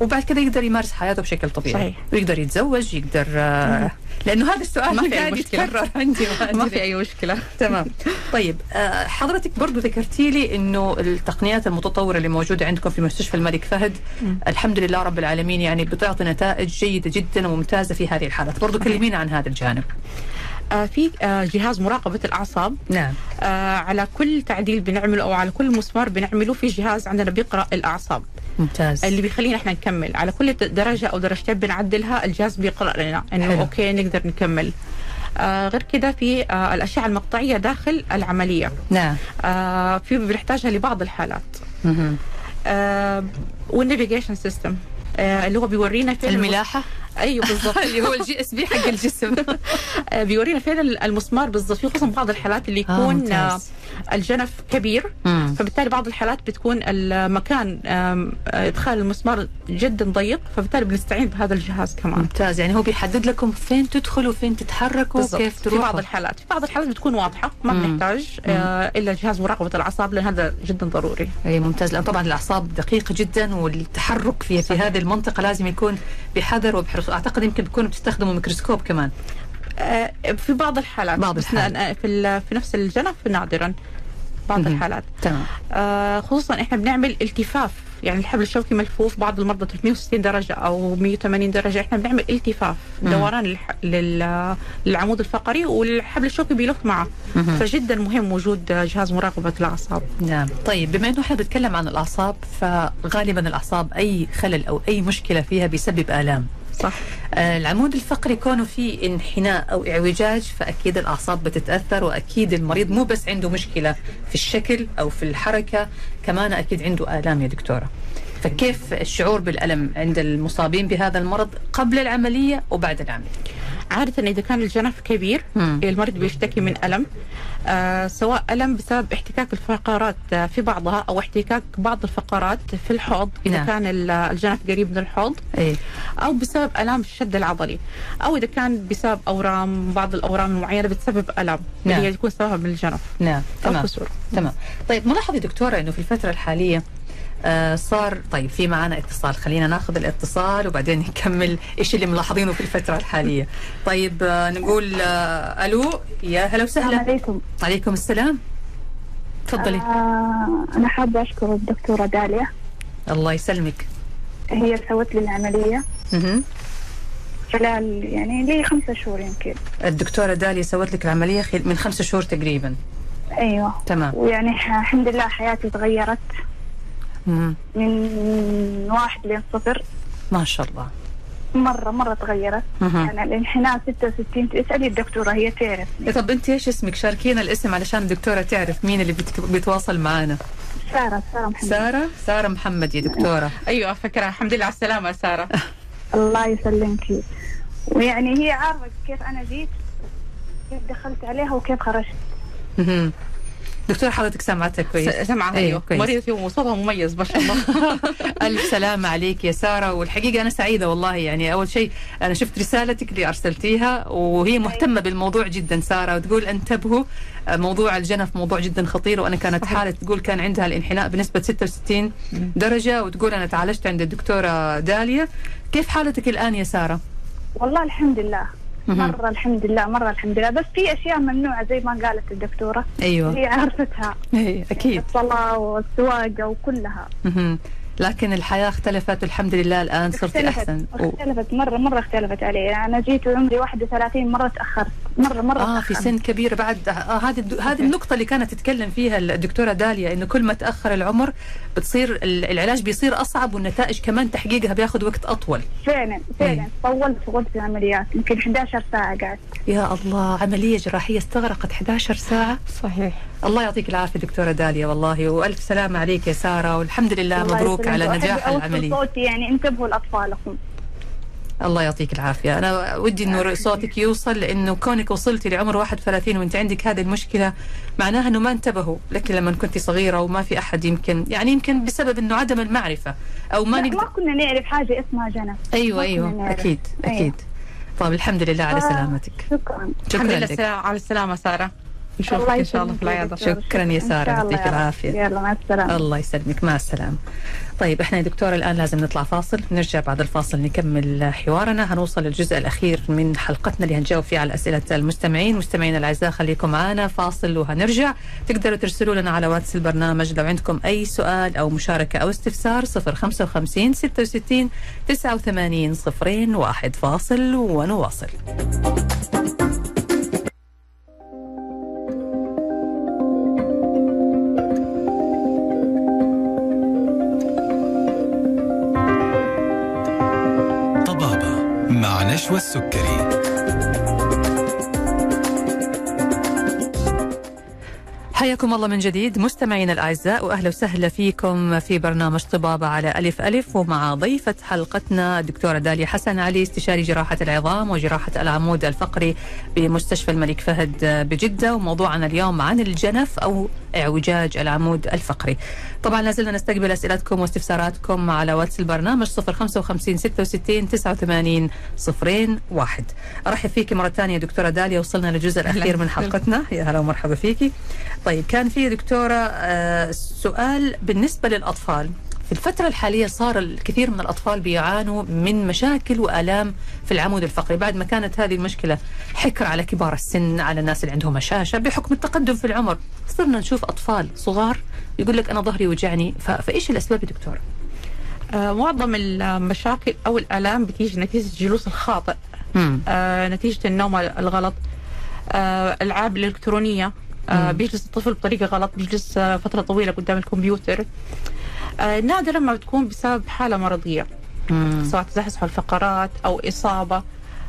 وبعد كده يقدر يمارس حياته بشكل طبيعي. صحيح. ويقدر يتزوج يقدر آه لأنه هذا السؤال ما في قاعد. يتكرر. عندي ما في أي مشكلة. تمام. طيب آه، حضرتك برضو ذكرتي لي إنه التقنيات المتطورة اللي موجودة عندكم في مستشفى الملك فهد. الحمد لله رب العالمين يعني بتعطي نتائج جيدة جدا وممتازة في هذه الحالات. برضو كلمينا عن هذا الجانب. في آه جهاز مراقبة الأعصاب. نعم. آه على كل تعديل بنعمله أو على كل مسمار بنعمله في جهاز عندنا بيقرأ الأعصاب. ممتاز. اللي بيخلينا إحنا نكمل. على كل درجة أو درجتين بنعدلها الجهاز بيقرأ لنا إنه حلو. أوكي نقدر نكمل. آه غير كده في آه الأشعة المقطعية داخل العملية. نعم. آه في بنحتاجها لبعض الحالات. آه وال navigation system. آه اللي هو بيورينا فين الملاحة؟ أيوه بالضبط. اللي هو ال GPS حق الجسم. آه، بيورينا فين المسمار بالضبط في خصوصا بعض الحالات اللي آه، يكون آه. الجنف كبير. مم. فبالتالي بعض الحالات بتكون المكان آه، إدخال المسمار جدا ضيق فبالتالي بنستعين بهذا الجهاز كمان. ممتاز. يعني هو بيحدد لكم فين تدخلوا وفين تتحركوا بالضبط. وكيف في بعض تروحوا. الحالات. في بعض الحالات بتكون واضحة ما. بنحتاج آه إلا جهاز مراقبة الأعصاب لأن هذا جدا ضروري. أي ممتاز. لأن طبعا الأعصاب دقيقة جدا والتحرك في في. هذه المنطقة لازم يكون بحذر وبحرص أعتقد يمكن بيكونوا بتستخدموا ميكروسكوب كمان. آه في بعض الحالات. بعض الحالات. في في نفس الجنف نادرا بعض. الحالات. تمام. آه خصوصا إحنا بنعمل التفاف. يعني الحبل الشوكي ملفوف بعض المرضى 360 درجة أو 180 درجة. إحنا بنعمل التفاف مم. دوران للح... لل... للعمود الفقري والحبل الشوكي بيلف معه. فجدا مهم وجود جهاز مراقبة الأعصاب. نعم. طيب بما إنه إحنا بنتكلم عن الأعصاب فغالبا الأعصاب أي خلل أو أي مشكلة فيها بيسبب آلام. صح. آه، العمود الفقري كونه فيه انحناء أو اعوجاج فأكيد الأعصاب بتتأثر وأكيد المريض مو بس عنده مشكلة في الشكل أو في الحركة كمان أكيد عنده آلام يا دكتورة. فكيف الشعور بالألم عند المصابين بهذا المرض قبل العملية وبعد العملية؟ عادة إذا كان الجنف كبير مم. المريض بيشتكي من ألم آه سواء ألم بسبب احتكاك الفقرات آه، في بعضها أو احتكاك بعض الفقرات في الحوض إذا نعم. كان ال- الجنف قريب من الحوض اي أو بسبب ألام الشد العضلي أو إذا كان بسبب أورام بعض الأورام المعينة بتسبب ألم نعم. اللي هي تكون سببها من الجنف نعم أو تمام كسور تمام طيب ملاحظة دكتورة إنه في الفترة الحالية آه صار طيب في معنا اتصال. خلينا ناخذ الاتصال وبعدين نكمل إيش اللي ملاحظينه في الفترة الحالية. طيب آه نقول آه ألو يا هلا السلام وسهلا عليكم. عليكم السلام. تفضلي. آه أنا حابة أشكر الدكتورة داليا. الله يسلمك. هي سوت لي العملية مهم. خلال يعني لي خمسة شهور يمكن. الدكتورة داليا سوت لك العملية من خمسة شهور تقريبا. أيوة. تمام. ويعني الحمد لله حياتي تغيرت. من واحد لين صفر. ما شاء الله. مرة مرة تغيرت. يعني الانحناء 66 اسألي الدكتورة هي تعرف. طب انت إيش اسمك؟ شاركينا الاسم علشان الدكتورة تعرف مين اللي بت- بيتواصل معانا. سارة سارة محمد. سارة؟ سارة محمد يا دكتورة. أيوة فكرة. الحمد لله على السلامة سارة. الله يسلمك. ويعني هي عارفة كيف أنا جيت كيف دخلت عليها وكيف خرجت. دكتور حضرتك سمعتها كويس. سمعها أيوة، أيوه. كويس. مريضتي وصوتها مميز ما شاء الله. ألف سلامة عليك يا سارة. والحقيقة أنا سعيدة والله. يعني أول شيء أنا شفت رسالتك اللي أرسلتيها وهي مهتمة بالموضوع جدا سارة وتقول انتبهوا آه، موضوع الجنف موضوع جدا خطير وأنا كانت. حالة تقول كان عندها الانحناء بنسبة 66 درجة وتقول أنا تعالجت عند الدكتورة داليا. كيف حالتك الآن يا سارة؟ والله الحمد لله. مرة الحمد لله مرة الحمد لله. بس في أشياء ممنوعة زي ما قالت الدكتورة. أيوه. هي عرفتها. إيه، أكيد. الصلاة والسواقة وكلها. لكن الحياة اختلفت والحمد لله الآن صرتي اختلفت أحسن. و... اختلفت. مرة مرة اختلفت علي. أنا جيت وعمري 31 مرة تأخرت. مرة مرة آه في تأخرت. سن كبير بعد. آه هذه الد- هذه النقطة اللي كانت تتكلم فيها الدكتورة داليا إنه كل ما تأخر العمر بتصير ال- العلاج بيصير أصعب والنتائج كمان تحقيقها بياخذ وقت أطول. فعلا إيه. فعلا. طولت في غرفة العمليات. يمكن 11 ساعة قعدت. يا الله عملية جراحية استغرقت 11 ساعة. صحيح. الله يعطيك العافية دكتورة داليا والله وألف سلامة عليك يا سارة والحمد لله مبروك. على نجاح أوصل العملية. صوتي يعني انتبهوا لأطفالكم الله يعطيك العافية. أنا ودي إنه صوتك يوصل لأنه كونك وصلتي لعمر 31 وأنت عندك هذه المشكلة معناها إنه ما انتبهوا لك لما كنت صغيرة وما في أحد يمكن يعني يمكن بسبب إنه عدم المعرفة أو ما لا، نقدر ما كنا نعرف حاجة اسمها جنف أيوة أيوة كنا نعرف. أكيد أيوة. أكيد. طيب الحمد لله على آه. سلامتك. شكرا. شكرا الحمد لله على السلامة سارة. نشوفك إن شاء الله في العيادة. شكراً يا الله يعطيك. العافية. يلا مع السلامة. الله يسلمك. مع السلامة. طيب إحنا يا دكتورة الآن لازم نطلع فاصل. نرجع بعد الفاصل نكمل حوارنا. هنوصل للجزء الأخير من حلقتنا اللي هنجاوب فيه على أسئلة المستمعين. مستمعينا الأعزاء خليكم معنا. فاصل وهنرجع. تقدروا ترسلوا لنا على واتس البرنامج لو عندكم أي سؤال أو مشاركة أو استفسار 055 66 89 صفرين واحد فاصل ونواصل. مع نشوى السكري حياكم الله من جديد مستمعينا الأعزاء وأهلا وسهلا فيكم في برنامج طبابه على ألف ألف ومع ضيفة حلقتنا الدكتورة داليا حسن علي استشاري جراحة العظام وجراحة العمود الفقري بمستشفى الملك فهد بجدة وموضوعنا اليوم عن الجنف أو اعوجاج العمود الفقري. طبعا لازلنا نستقبل أسئلتكم واستفساراتكم على واتس البرنامج 055 66 89 صفرين واحد. أرحب فيك مرة ثانية دكتورة داليا وصلنا للجزء الأخير من حلقتنا يا هلا ومرحبا فيكي. طيب كان في دكتورة آه، سؤال بالنسبة للأطفال في الفترة الحالية صار الكثير من الأطفال بيعانوا من مشاكل وآلام في العمود الفقري بعد ما كانت هذه المشكلة حكر على كبار السن على الناس اللي عندهم هشاشة بحكم التقدم في العمر صرنا نشوف أطفال صغار يقول لك أنا ظهري وجعني. فإيش الأسباب يا دكتورة؟ آه، معظم المشاكل أو الآلام بتيجي نتيجة الجلوس الخاطئ. آه، نتيجة النوم الغلط آه، الالعاب الالكترونيه آه، مم. بيجلس الطفل بطريقة غلط بيجلس آه، فترة طويلة قدام الكمبيوتر آه، نادرا ما بتكون بسبب حالة مرضية مم. سواء تزحزح الفقرات أو إصابة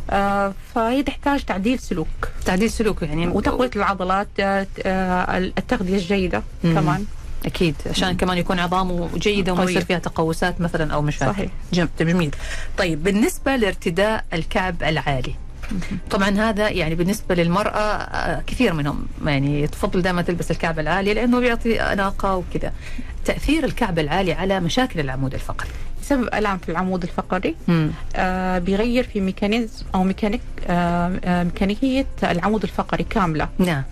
آه، فهي تحتاج تعديل سلوك تعديل سلوك يعني وتقوية العضلات آه، آه، التغذية الجيدة مم. كمان أكيد عشان كمان يكون عظامه جيدة وما. يصير فيها تقوسات مثلا أو مشاكل صحيح. جم- جميل طيب بالنسبة لارتداء الكعب العالي طبعا هذا يعني بالنسبة للمرأة آه، كثير منهم يعني تفضل دائما تلبس الكعب العالي لأنه بيعطي اناقه وكذا. تأثير الكعب العالي على مشاكل العمود الفقري. بسبب الام في العمود الفقري مم. آه، بيغير في mechanism أو ميكانيك آه، آه، ميكانيكية العمود الفقري كاملة. نعم.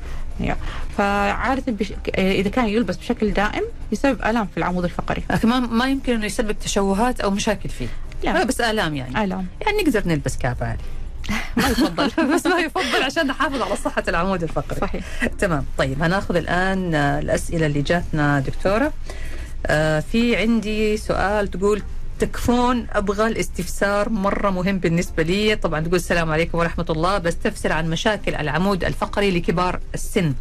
فعادة بش... إذا كان يلبس بشكل دائم يسبب آلام في العمود الفقري. لكن ما يمكن إنه يسبب تشوهات أو مشاكل فيه. لا. بس آلام يعني. آلام. يعني نقدر نلبس كعب عالي. ما يفضل. بس ما يفضل عشان نحافظ على صحة العمود الفقري. صحيح. تمام. طيب هناخذ الآن الأسئلة اللي جاتنا دكتورة. آه، في عندي سؤال تقول تكفون أبغى الاستفسار مرة مهم بالنسبة لي. طبعا تقول السلام عليكم ورحمة الله بستفسر عن مشاكل العمود الفقري لكبار السن.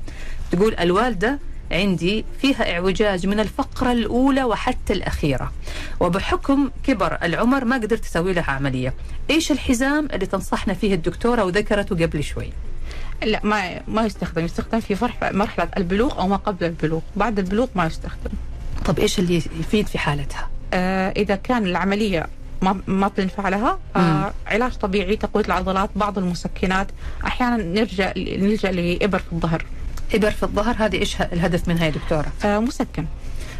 تقول الوالدة عندي فيها اعوجاج من الفقرة الأولى وحتى الأخيرة. وبحكم كبر العمر ما قدرت أسوي لها عملية. إيش الحزام اللي تنصحنا فيه الدكتورة وذكرته قبل شوي؟ لا ما ما يستخدم. يستخدم في فرح مرحلة البلوغ أو ما قبل البلوغ. بعد البلوغ ما يستخدم. طب إيش اللي يفيد في حالتها؟ آه، إذا كان العملية ما ما بتنفع لها. آه علاج طبيعي تقوية العضلات بعض المسكنات. أحيانا نرجع نلجأ لإبر في الظهر. إبر في الظهر هذه إيش الهدف منها يا دكتورة؟ آه مسكن.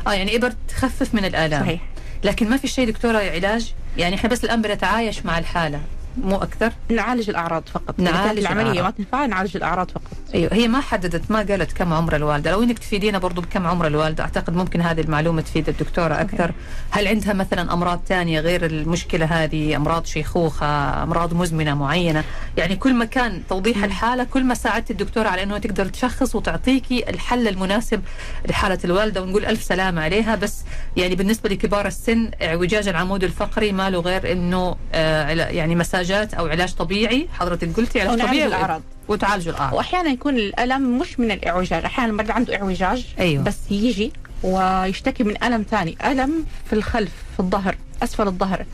آه يعني إبر تخفف من الآلام. صحيح. لكن ما في شيء دكتورة علاج؟ يعني إحنا بس الان بنتعايش مع الحالة مو أكثر؟ نعالج الأعراض فقط. إذا نعالج العملية. ما تنفع نعالج الأعراض فقط. أيوه هي ما حددت ما قالت كم عمر الوالدة. لو إنك تفيدينا برضو بكم عمر الوالدة أعتقد ممكن هذه المعلومة تفيد الدكتورة أكثر. هل عندها مثلا أمراض ثانية غير المشكلة هذه؟ أمراض شيخوخة أمراض مزمنة معينة؟ يعني كل ما كان توضيح الحالة كل ما ساعدت الدكتورة على إنه تقدر تشخص وتعطيكي الحل المناسب لحالة الوالدة ونقول ألف سلامة عليها. بس يعني بالنسبة لكبار السن اعوجاج العمود الفقري ما له غير إنه آه يعني مساجات أو علاج طبيعي. حضرتك قلتي علاج طبيعي. الأعراض. وتعالجوا الاعراض وأحيانا يكون الألم مش من الإعوجاج أحيانا المريض عنده إعوجاج أيوه. بس يجي ويشتكي من ألم ثاني ألم في الخلف في الظهر أسفل الظهر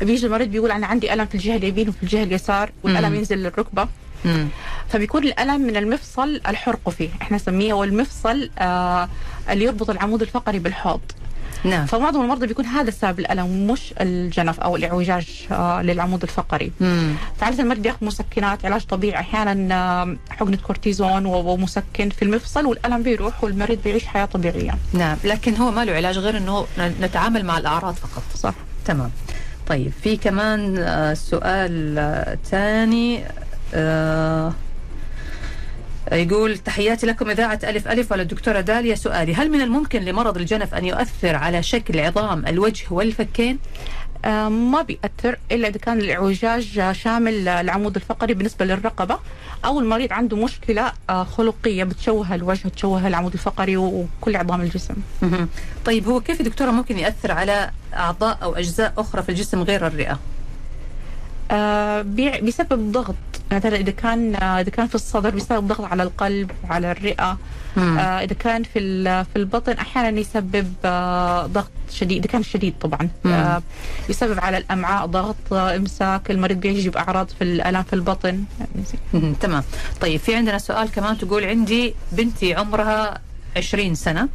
بيجي المريض بيقول أنا عندي ألم في الجهة اليمين وفي الجهة اليسار والألم. ينزل للركبة. فبيكون الألم من المفصل الحرقفي إحنا نسميه هو المفصل آه اللي يربط العمود الفقري بالحوض نعم. فمعظم المرضى بيكون هذا السبب الالم مش الجنف أو الإعوجاج آه للعمود الفقري. مم. فعادة المريض بياخذ مسكنات علاج طبيعي أحيانا آه، حقنه كورتيزون ومسكن في المفصل والألم بيروح والمريض بيعيش حياة طبيعية. نعم لكن هو ما له علاج غير إنه نتعامل مع الأعراض فقط. صح. تمام. طيب في كمان آه، سؤال ثاني آه، يقول تحياتي لكم إذاعة ألف ألف ولا الدكتورة داليا سؤالي هل من الممكن لمرض الجنف أن يؤثر على شكل عظام الوجه والفكين؟ آه، ما بيأثر إلا إذا كان الإعوجاج آه، شامل العمود الفقري بالنسبة للرقبة أو المريض عنده مشكلة آه، خلقية بتشوه الوجه تشوه العمود الفقري وكل عظام الجسم. طيب هو كيف دكتورة ممكن يأثر على أعضاء أو أجزاء أخرى في الجسم غير الرئة؟ آه، بي- بيسبب ضغط مثلا إذا كان إذا كان في الصدر بيسبب ضغط على القلب وعلى الرئة. مم. آه، إذا كان في في البطن أحيانا يسبب آه، ضغط شديد. إذا كان شديد طبعا. مم. آه، يسبب على الأمعاء ضغط إمساك. المريض بيجي بأعراض في الالام في البطن. يعني. تمام. طيب في عندنا سؤال كمان تقول عندي بنتي عمرها 20 سنة.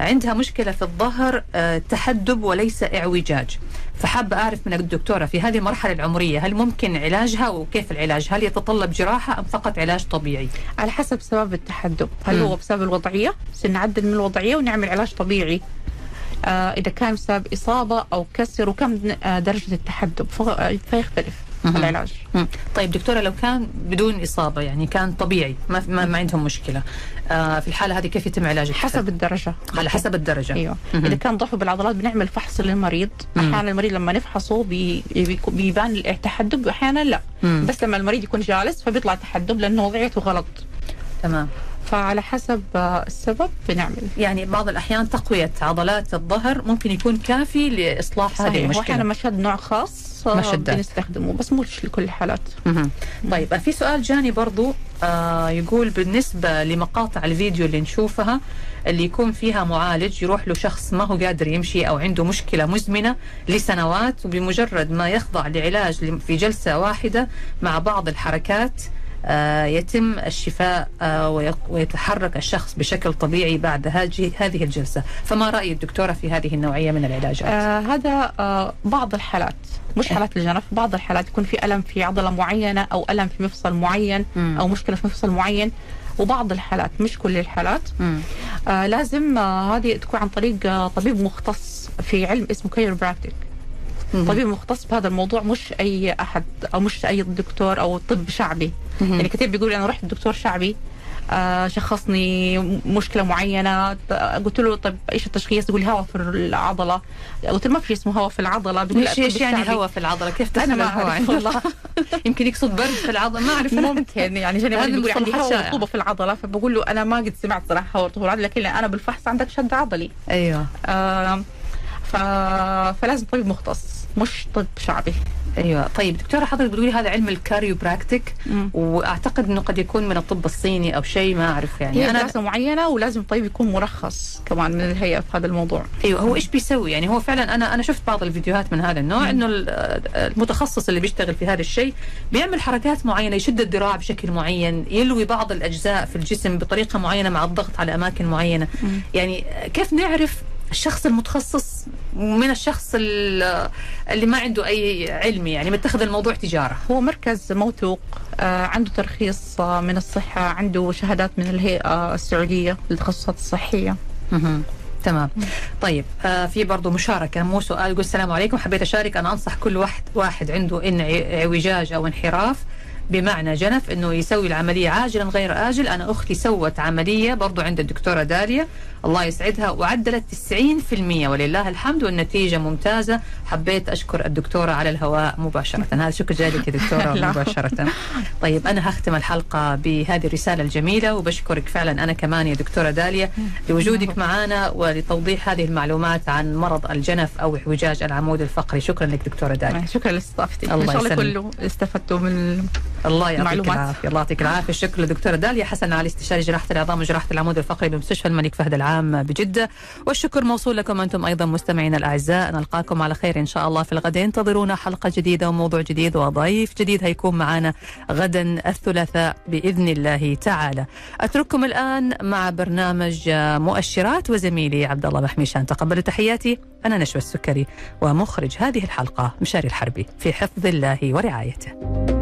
عندها مشكلة في الظهر آه، تحدب وليس اعوجاج. فحابة أعرف من الدكتورة في هذه المرحلة العمرية هل ممكن علاجها وكيف العلاج؟ هل يتطلب جراحة أم فقط علاج طبيعي؟ على حسب سبب التحدب. هل. هو بسبب الوضعية؟ نعدل من الوضعية ونعمل علاج طبيعي. آه، إذا كان بسبب إصابة أو كسر وكم آه، درجة التحدب. آه، فيختلف. العلاج. طيب دكتورة لو كان بدون إصابة يعني كان طبيعي ما, ما, ما عندهم مشكلة آه في الحالة هذه كيف يتم علاج التحدب؟ حسب الدرجة على حسب الدرجة أيوه. إذا كان ضعف بالعضلات بنعمل فحص للمريض. أحيانا المريض لما نفحصه بي بيبان التحدب واحيانا لا مم. بس لما المريض يكون جالس فبيطلع تحدب لأنه وضعيته غلط تمام فعلى حسب آه، السبب بنعمل يعني بعض الأحيان تقوية عضلات الظهر ممكن يكون كافي لإصلاح هذه صحيح المشكلة واحيانا مشد نوع خاص آه، مشدات. بنستخدمه بس مش لكل الحالات. طيب في سؤال جاني برضو آه يقول بالنسبة لمقاطع الفيديو اللي نشوفها اللي يكون فيها معالج يروح له شخص ما هو قادر يمشي أو عنده مشكلة مزمنة لسنوات وبمجرد ما يخضع لعلاج في جلسة واحدة مع بعض الحركات يتم الشفاء آه ويتحرك الشخص بشكل طبيعي بعد هذه الجلسة فما رأي الدكتورة في هذه النوعية من العلاجات؟ آه هذا آه بعض الحالات مش حالات الجنف بعض الحالات يكون في ألم في عضلة معينة أو ألم في مفصل معين مم. أو مشكلة في مفصل معين وبعض الحالات مش كل الحالات. آه لازم آه هذه تكون عن طريق آه طبيب مختص في علم اسمه كايروبراكتيك مم. طبيب مختص بهذا الموضوع مش أي أحد أو مش أي دكتور أو طب شعبي. مم. يعني كثير بيقول أنا رحت دكتور شعبي آه شخصني مشكلة معينة قلت له طيب إيش التشخيص؟ يقول هواء في العضلة. قلت له ما في اسمه هواء في العضلة. بيقول إيش يعني هواء في العضلة؟ كيف أنا تدخل ما أعرف؟ والله. يمكن يقصد برد في العضلة ما أعرف. ممكن. يعني مريض يقول عندي هواء. ورطوبه في العضلة فبقول له أنا ما قد سمعت صراحة هواء ورطوبه في العضلة لكن أنا بالفحص عندك شد عضلي. أيوه. آه ف... فلازم طبيب مختص مش طب شعبي. أيوه. طيب دكتورة حضرتك بتقولي هذا علم الكاريوبراكتيك. وأعتقد إنه قد يكون من الطب الصيني أو شيء ما أعرف يعني. هي أنا دراسة معينة ولازم طيب يكون مرخص كمان من الهيئة في هذا الموضوع. أيوه هو إيش بيسوي؟ يعني هو فعلا أنا أنا شفت بعض الفيديوهات من هذا النوع إنه ال- المتخصص اللي بيشتغل في هذا الشيء بيعمل حركات معينة يشد الذراع بشكل معين يلوي بعض الأجزاء في الجسم بطريقة معينة مع الضغط على أماكن معينة. مم. يعني كيف نعرف الشخص المتخصص من الشخص ال- اللي ما عنده أي علم يعني متخذ الموضوع تجارة. هو مركز موثوق آه، عنده ترخيص آه، من الصحة عنده شهادات من الهيئة السعودية للتخصصات الصحية. مهم. تمام. طيب آه في برضه مشاركة مو سؤال يقول السلام عليكم حبيت أشارك أنا أنصح كل واحد واحد عنده إن ع- اعوجاج أو انحراف بمعنى جنف إنه يسوي العملية عاجلا غير آجل. أنا أختي سوت عملية برضو عند الدكتورة داليا. الله يسعدها وعدلت 90% ولله الحمد والنتيجة ممتازة. حبيت أشكر الدكتورة على الهواء مباشرة. هذا شكر جاي لك دكتورة. مباشرة. طيب أنا هختم الحلقة بهذه الرسالة الجميلة وبشكرك فعلا أنا كمان يا دكتورة داليا لوجودك معنا ولتوضيح هذه المعلومات عن مرض الجنف أو اعوجاج العمود الفقري. شكرا لك دكتورة داليا. شكرا لاستضافتي. الله إن شاء الله يسلمك. كله استفدتوا من الله يعطيك. العافية الله يعطيك العافية. الشكر للدكتوره داليا حسن علي استشاري جراحة العظام وجراحة العمود الفقري بمستشفى الملك فهد العام بجدة. والشكر موصول لكم أنتم أيضا مستمعينا الأعزاء. نلقاكم على خير إن شاء الله في الغد. انتظرونا حلقة جديدة وموضوع جديد وضيف جديد هيكون معنا غدا الثلاثاء بإذن الله تعالى. أترككم الآن مع برنامج مؤشرات وزميلي عبد الله محميشان تقبلوا تحياتي. أنا نشوى السكري ومخرج هذه الحلقة مشاري الحربي في حفظ الله ورعايته.